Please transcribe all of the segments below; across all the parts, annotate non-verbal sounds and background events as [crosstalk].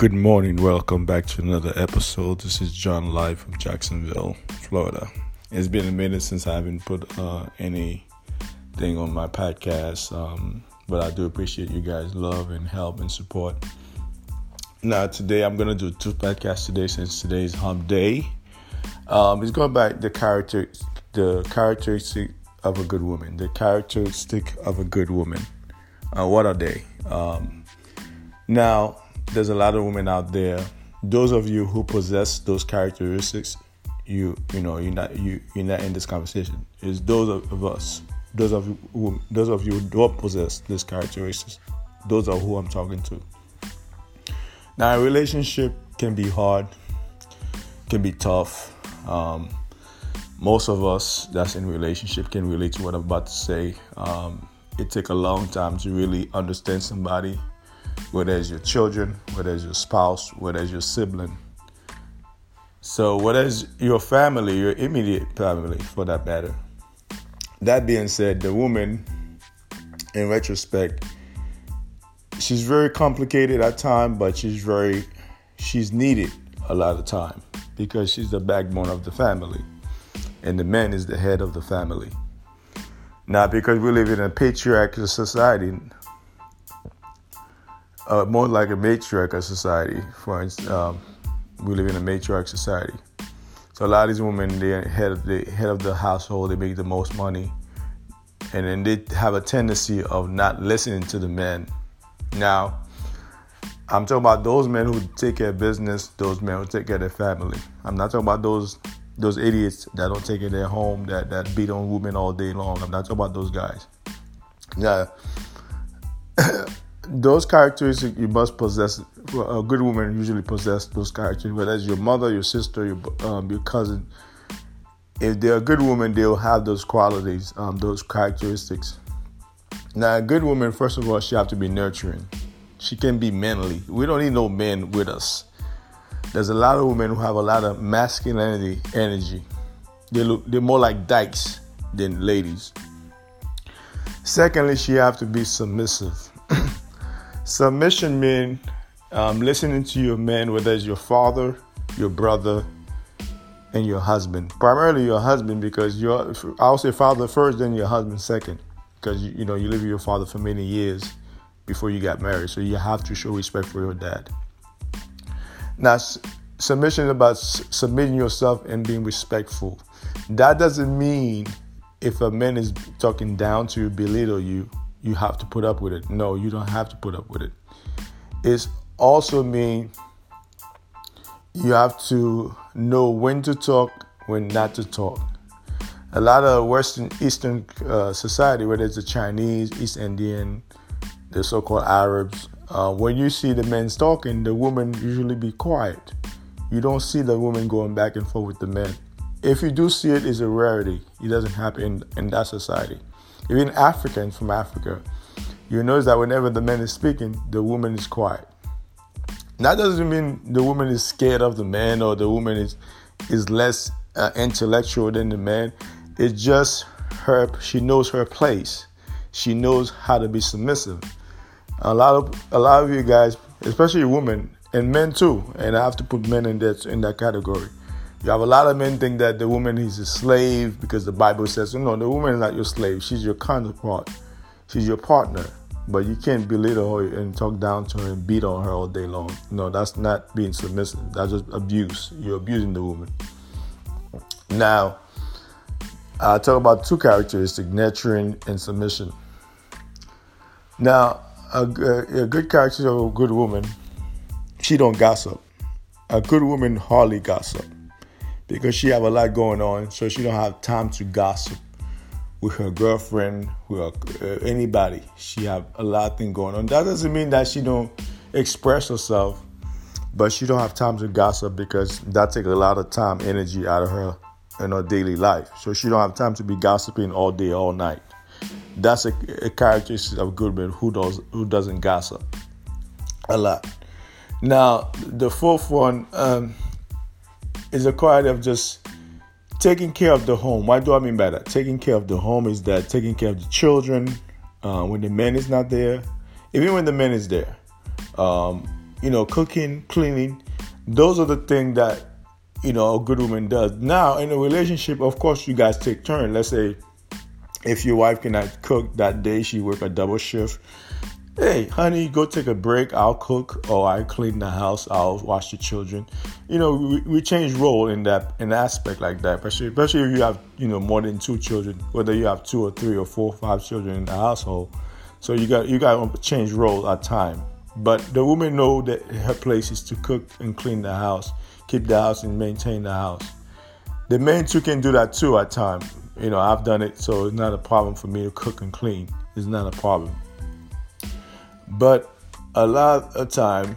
Good morning. Welcome back to another episode. This is John live from Jacksonville, Florida. It's been a minute since I haven't put uh, anything on my podcast, um, but I do appreciate you guys' love and help and support. Now, today I'm gonna do two podcasts today since today is Hump Day. Um, it's going back the character, the characteristic of a good woman. The characteristic of a good woman. Uh, what are they? Um, now there's a lot of women out there. Those of you who possess those characteristics, you you know you're not you you're not in this conversation. It's those of, of us, those of you who, those of you who don't possess these characteristics. Those are who I'm talking to. Now, a relationship can be hard, can be tough. Um, most of us that's in relationship can relate to what I'm about to say. Um, it takes a long time to really understand somebody whether it's your children, whether it's your spouse, whether it's your sibling. So, whether it's your family, your immediate family for that matter. That being said, the woman, in retrospect, she's very complicated at times, but she's very, she's needed a lot of time because she's the backbone of the family, and the man is the head of the family. Now, because we live in a patriarchal society, uh, more like a matriarchal society. For um, we live in a matriarch society. So a lot of these women, they're head of the head of the household. They make the most money, and then they have a tendency of not listening to the men. Now, I'm talking about those men who take care of business, those men who take care of their family. I'm not talking about those those idiots that don't take care of their home, that that beat on women all day long. I'm not talking about those guys. Yeah. Those characteristics you must possess. A good woman usually possess those characteristics, whether it's your mother, your sister, your um, your cousin. If they're a good woman, they'll have those qualities, um, those characteristics. Now, a good woman, first of all, she have to be nurturing. She can be manly. We don't need no men with us. There's a lot of women who have a lot of masculinity energy. They look they're more like dykes than ladies. Secondly, she have to be submissive. [clears throat] Submission means um, listening to your man, whether it's your father, your brother, and your husband. Primarily your husband, because you're, I'll say father first, then your husband second. Because you, you know you live with your father for many years before you got married, so you have to show respect for your dad. Now, submission is about submitting yourself and being respectful. That doesn't mean if a man is talking down to you, belittle you, you have to put up with it. No, you don't have to put up with it. It's also mean you have to know when to talk, when not to talk. A lot of Western Eastern uh, society, whether it's the Chinese, East Indian, the so-called Arabs, uh, when you see the men talking, the woman usually be quiet. You don't see the woman going back and forth with the men. If you do see it, it's a rarity. It doesn't happen in, in that society. Even Africans from Africa, you notice that whenever the man is speaking, the woman is quiet. That doesn't mean the woman is scared of the man or the woman is is less uh, intellectual than the man. It's just her. She knows her place. She knows how to be submissive. A lot of a lot of you guys, especially women and men too, and I have to put men in that in that category. You have a lot of men think that the woman is a slave because the Bible says, no, the woman is not your slave. She's your counterpart. She's your partner. But you can't belittle her and talk down to her and beat on her all day long. No, that's not being submissive. That's just abuse. You're abusing the woman. Now, I talk about two characteristics: nurturing and submission. Now, a, a good character of a good woman, she don't gossip. A good woman hardly gossip because she have a lot going on, so she don't have time to gossip with her girlfriend, with her, uh, anybody. She have a lot of things going on. That doesn't mean that she don't express herself, but she don't have time to gossip because that take a lot of time, energy out of her in her daily life. So she don't have time to be gossiping all day, all night. That's a, a characteristic of good men who does who doesn't gossip a lot. Now the fourth one. Um, is a quality of just taking care of the home. What do I mean by that? Taking care of the home is that taking care of the children uh, when the man is not there, even when the man is there. Um, you know, cooking, cleaning. Those are the things that you know a good woman does. Now, in a relationship, of course, you guys take turn. Let's say if your wife cannot cook that day, she work a double shift. Hey, honey, go take a break. I'll cook, or I clean the house. I'll wash the children. You know, we, we change role in that in aspect like that. Especially, especially if you have you know more than two children, whether you have two or three or four or five children in the household. So you got you got to change role at time. But the woman know that her place is to cook and clean the house, keep the house and maintain the house. The men too can do that too at time. You know, I've done it, so it's not a problem for me to cook and clean. It's not a problem. But a lot of time,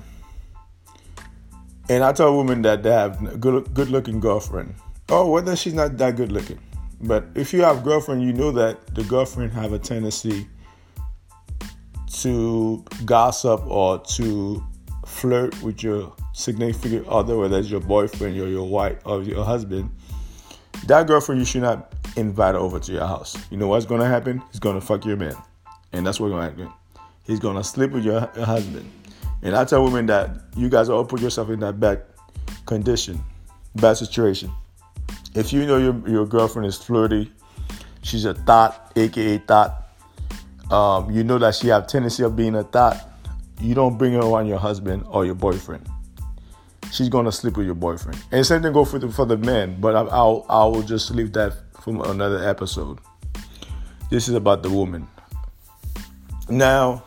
and I tell women that they have good good looking girlfriend. Oh, whether she's not that good looking. But if you have girlfriend, you know that the girlfriend have a tendency to gossip or to flirt with your significant other, whether it's your boyfriend or your wife or your husband, that girlfriend you should not invite over to your house. You know what's gonna happen? He's gonna fuck your man, and that's what's gonna happen. He's gonna sleep with your, husband. And I tell women that you guys all put yourself in that bad condition, bad situation. If you know your, your girlfriend is flirty, she's a thought, aka thought, um, you know that she have tendency of being a thought, you don't bring her around your husband or your boyfriend. She's gonna sleep with your boyfriend. And same thing go for the, for the men, but I, I'll I will just leave that from another episode. This is about the woman. Now,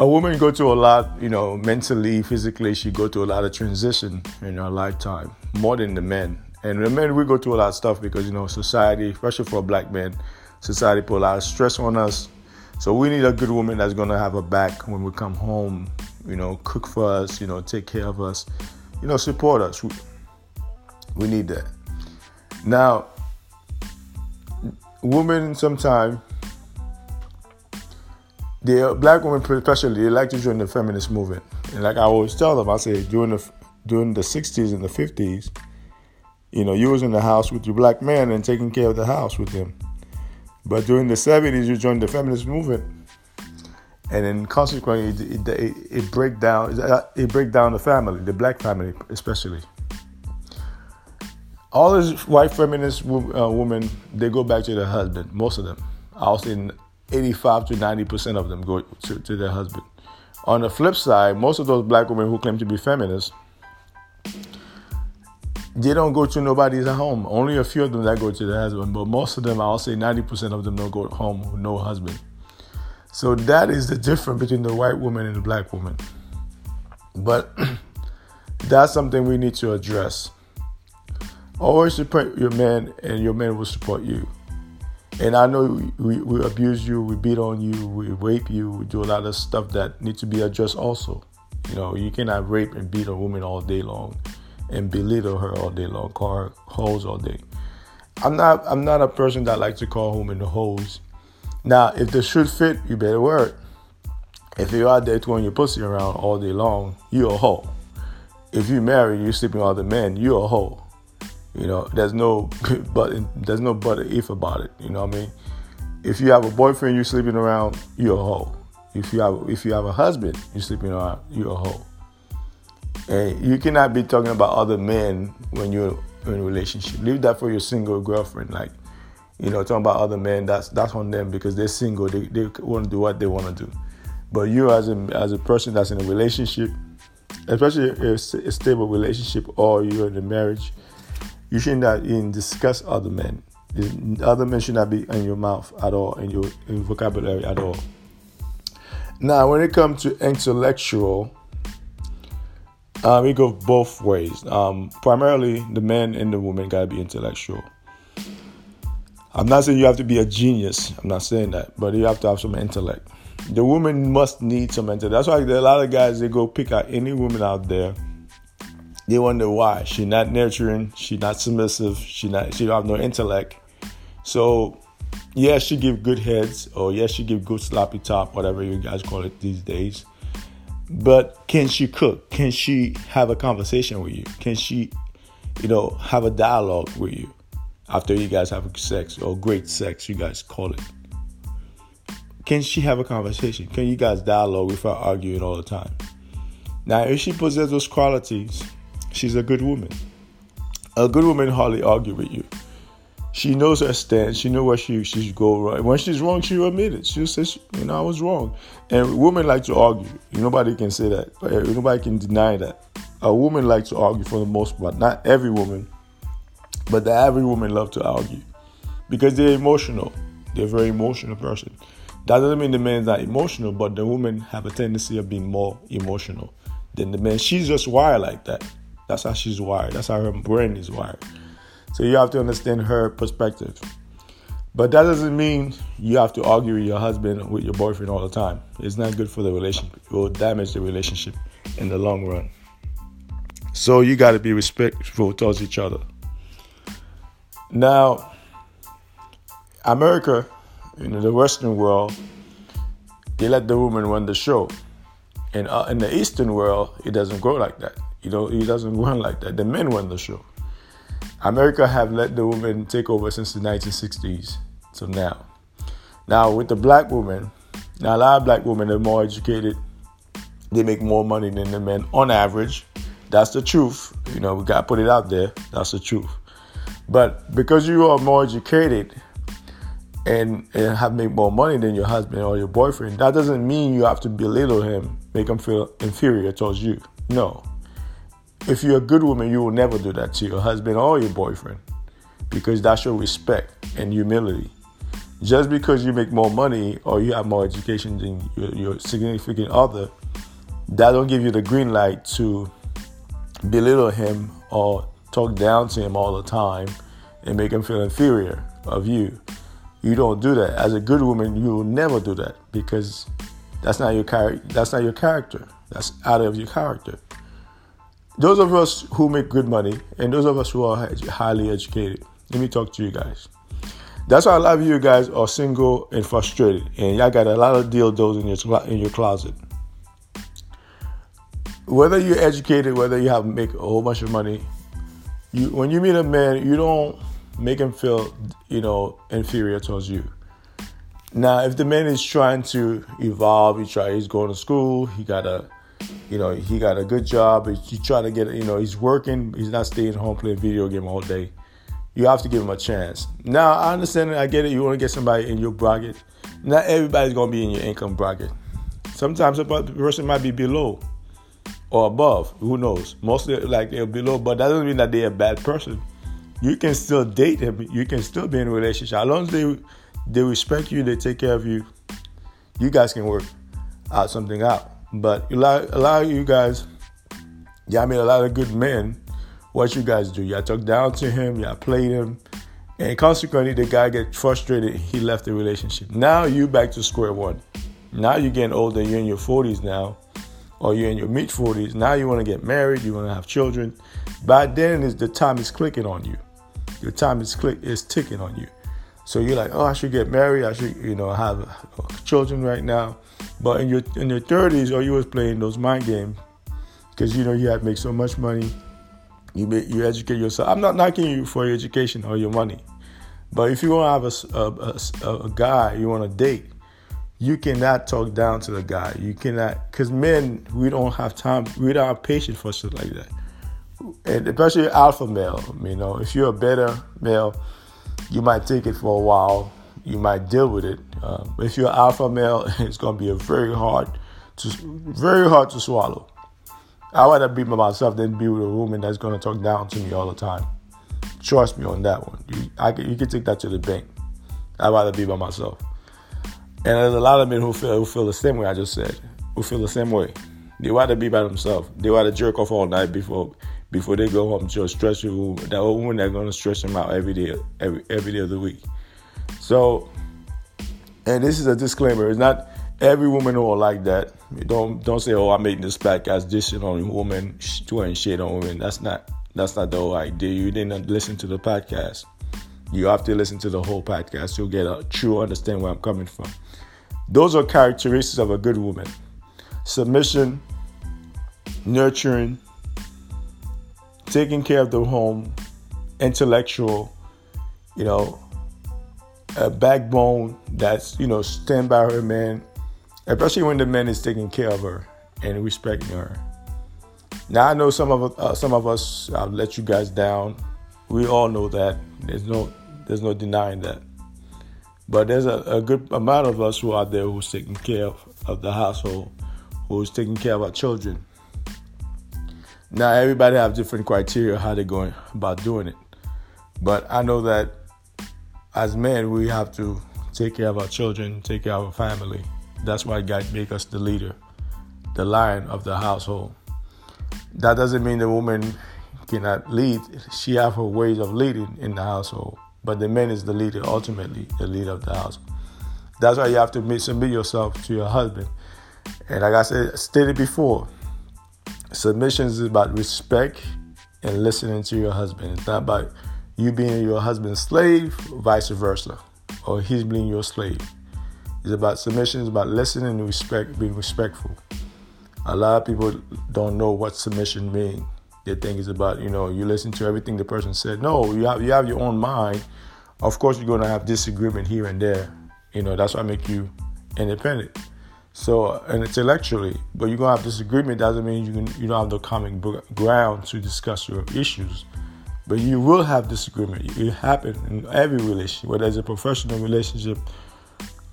a woman go to a lot, you know, mentally, physically, she go to a lot of transition in her lifetime, more than the men. And the men, we go through a lot of stuff because, you know, society, especially for black man, society put a lot of stress on us. So we need a good woman that's gonna have a back when we come home, you know, cook for us, you know, take care of us, you know, support us. We, we need that. Now, women sometimes, the black women especially, they like to join the feminist movement. And like I always tell them, I say during the during the 60s and the 50s, you know, you was in the house with your black man and taking care of the house with him. But during the 70s, you joined the feminist movement, and then consequently, it, it, it break down it break down the family, the black family especially. All these white feminist uh, women, they go back to their husband. Most of them, I was say 85 to 90 percent of them go to, to their husband. On the flip side, most of those black women who claim to be feminists they don't go to nobody's home. Only a few of them that go to their husband, but most of them, I'll say 90% of them don't go home with no husband. So that is the difference between the white woman and the black woman. But [clears throat] that's something we need to address. Always support your man, and your man will support you. And I know we, we abuse you, we beat on you, we rape you, we do a lot of stuff that need to be addressed also. You know, you cannot rape and beat a woman all day long and belittle her all day long, call her hoes all day. I'm not I'm not a person that likes to call women hoes. Now, if the should fit, you better wear it. If you're out there throwing your pussy around all day long, you're a hoe. If you marry, you're sleeping with other men, you're a hoe. You know, there's no [laughs] but there's no but if about it. You know what I mean? If you have a boyfriend you're sleeping around, you're a hoe. If you have if you have a husband you're sleeping around, you're a hoe. And you cannot be talking about other men when you're in a relationship. Leave that for your single girlfriend. Like, you know, talking about other men, that's that's on them because they're single. They, they want to do what they want to do. But you as a as a person that's in a relationship, especially a, a stable relationship or you're in a marriage, you should not even discuss other men. Other men should not be in your mouth at all, in your, in vocabulary at all. Now, when it comes to intellectual, um, it goes both ways. Um, primarily, the man and the woman gotta be intellectual. I'm not saying you have to be a genius. I'm not saying that, but you have to have some intellect. The woman must need some intellect. That's why a lot of guys they go pick out any woman out there. They wonder why she not nurturing, she not submissive, she not she don't have no intellect. So, yes, she give good heads, or yes, she give good sloppy top, whatever you guys call it these days. But can she cook? Can she have a conversation with you? Can she, you know, have a dialogue with you after you guys have sex or great sex, you guys call it? Can she have a conversation? Can you guys dialogue without arguing all the time? Now, if she possesses those qualities, she's a good woman. A good woman hardly argue with you. She knows her stance. She knows where she she's go right. When she's wrong, she will admit it. She says, "You know, I was wrong." And women like to argue. Nobody can say that. Uh, nobody can deny that. A woman likes to argue for the most part. Not every woman, but the average woman love to argue because they're emotional. They're a very emotional person. That doesn't mean the man's not emotional, but the women have a tendency of being more emotional than the man. She's just wired like that. That's how she's wired. That's how her brain is wired. So you have to understand her perspective. But that doesn't mean you have to argue with your husband with your boyfriend all the time. It's not good for the relationship. It will damage the relationship in the long run. So you got to be respectful towards each other. Now, America, in the Western world, they let the woman run the show. And uh, in the Eastern world, it doesn't go like that. You know, it doesn't [laughs] run like that. The men run the show. America have let the women take over since the 1960s to now. Now with the black women, now a lot of black women are more educated. They make more money than the men on average. That's the truth. You know, we gotta put it out there. That's the truth. But because you are more educated and, and have made more money than your husband or your boyfriend, that doesn't mean you have to belittle him, make him feel inferior towards you. No. If you're a good woman, you will never do that to your husband or your boyfriend because that's your respect and humility. Just because you make more money or you have more education than your, your significant other, that don't give you the green light to belittle him or talk down to him all the time and make him feel inferior of you. You don't do that. As a good woman, you will never do that because that's not your character. That's not your character. That's out of your character those of us who make good money and those of us who are highly educated, let me talk to you guys. That's why a lot of you guys are single and frustrated, and y'all got a lot of dildos in your in your closet. Whether you're educated, whether you have make a whole bunch of money, you when you meet a man, you don't make him feel you know inferior towards you. Now, if the man is trying to evolve, he try he's going to school, he got a you know, he got a good job. He trying to get, you know, he's working. He's not staying home playing video game all day. You have to give him a chance. Now, I understand. It, I get it. You want to get somebody in your bracket. Not everybody's gonna be in your income bracket. Sometimes a person might be below or above. Who knows? Mostly like they're below, but that doesn't mean that they're a bad person. You can still date him. You can still be in a relationship as long as they they respect you. They take care of you. You guys can work out something out. But a lot, of you guys, yeah, I mean, a lot of good men, what you guys do? Y'all talk down to him, y'all played him, and consequently, the guy get frustrated. He left the relationship. Now you back to square one. Now you're getting older. You're in your 40s now, or you're in your mid 40s. Now you want to get married. You want to have children. By then, is the time is clicking on you. Your time is click is ticking on you. So you're like, oh, I should get married. I should, you know, have children right now. But in your in your 30s, all you was playing those mind games because you know you had to make so much money. You make, you educate yourself. I'm not knocking you for your education or your money, but if you want to have a, a, a, a guy you want to date, you cannot talk down to the guy. You cannot because men we don't have time. We don't have patience for shit like that. And especially alpha male. You know, if you're a beta male you might take it for a while. You might deal with it. Uh, if you're alpha male, [laughs] it's going to be a very hard to very hard to swallow. I'd rather be by myself than be with a woman that's going to talk down to me all the time. Trust me on that one. You, I can, you can take that to the bank. I'd rather be by myself. And there's a lot of men who feel who feel the same way I just said, who feel the same way. They rather be by themselves. They rather jerk off all night before before they go home to a stretcher room. That old woman that's gonna stress them out every day, every every day of the week. So, and this is a disclaimer: it's not every woman who are like that. Don't don't say, "Oh, I'm making this podcast dishing on women, doing shit on women." That's not that's not the whole idea. You didn't listen to the podcast. You have to listen to the whole podcast. You'll get a true understand where I'm coming from. Those are characteristics of a good woman: submission, nurturing, taking care of the home, intellectual, you know, a backbone that's, you know, stand by her man, especially when the man is taking care of her and respecting her. Now I know some of uh, some of us I've let you guys down. We all know that. There's no there's no denying that. But there's a, a good amount of us who are there who's taking care of, of the household, who's taking care of our children. Now everybody have different criteria how they're going about doing it. But I know that as men we have to take care of our children, take care of our family. That's why God make us the leader, the lion of the household. That doesn't mean the woman cannot lead. She have her ways of leading in the household. But the man is the leader, ultimately, the leader of the house. That's why you have to submit yourself to your husband. And like I said, stated before, submission is about respect and listening to your husband. It's not about you being your husband's slave, vice versa, or he's being your slave. It's about submission, it's about listening and respect, being respectful. A lot of people don't know what submission means. They think it's about, you know, you listen to everything the person said. No, you have you have your own mind. Of course you're gonna have disagreement here and there. You know, that's why I make you independent. So and intellectually, but you're gonna have disagreement doesn't mean you can you don't have the common ground to discuss your issues. But you will have disagreement. It happens in every relationship, whether it's a professional relationship,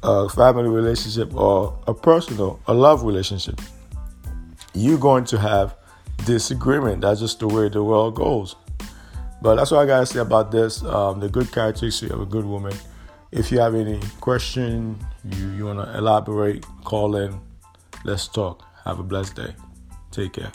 a family relationship, or a personal, a love relationship. You're going to have disagreement. That's just the way the world goes. But that's what I gotta say about this. Um, the good characteristics of a good woman. If you have any question, you you wanna elaborate, call in. Let's talk. Have a blessed day. Take care.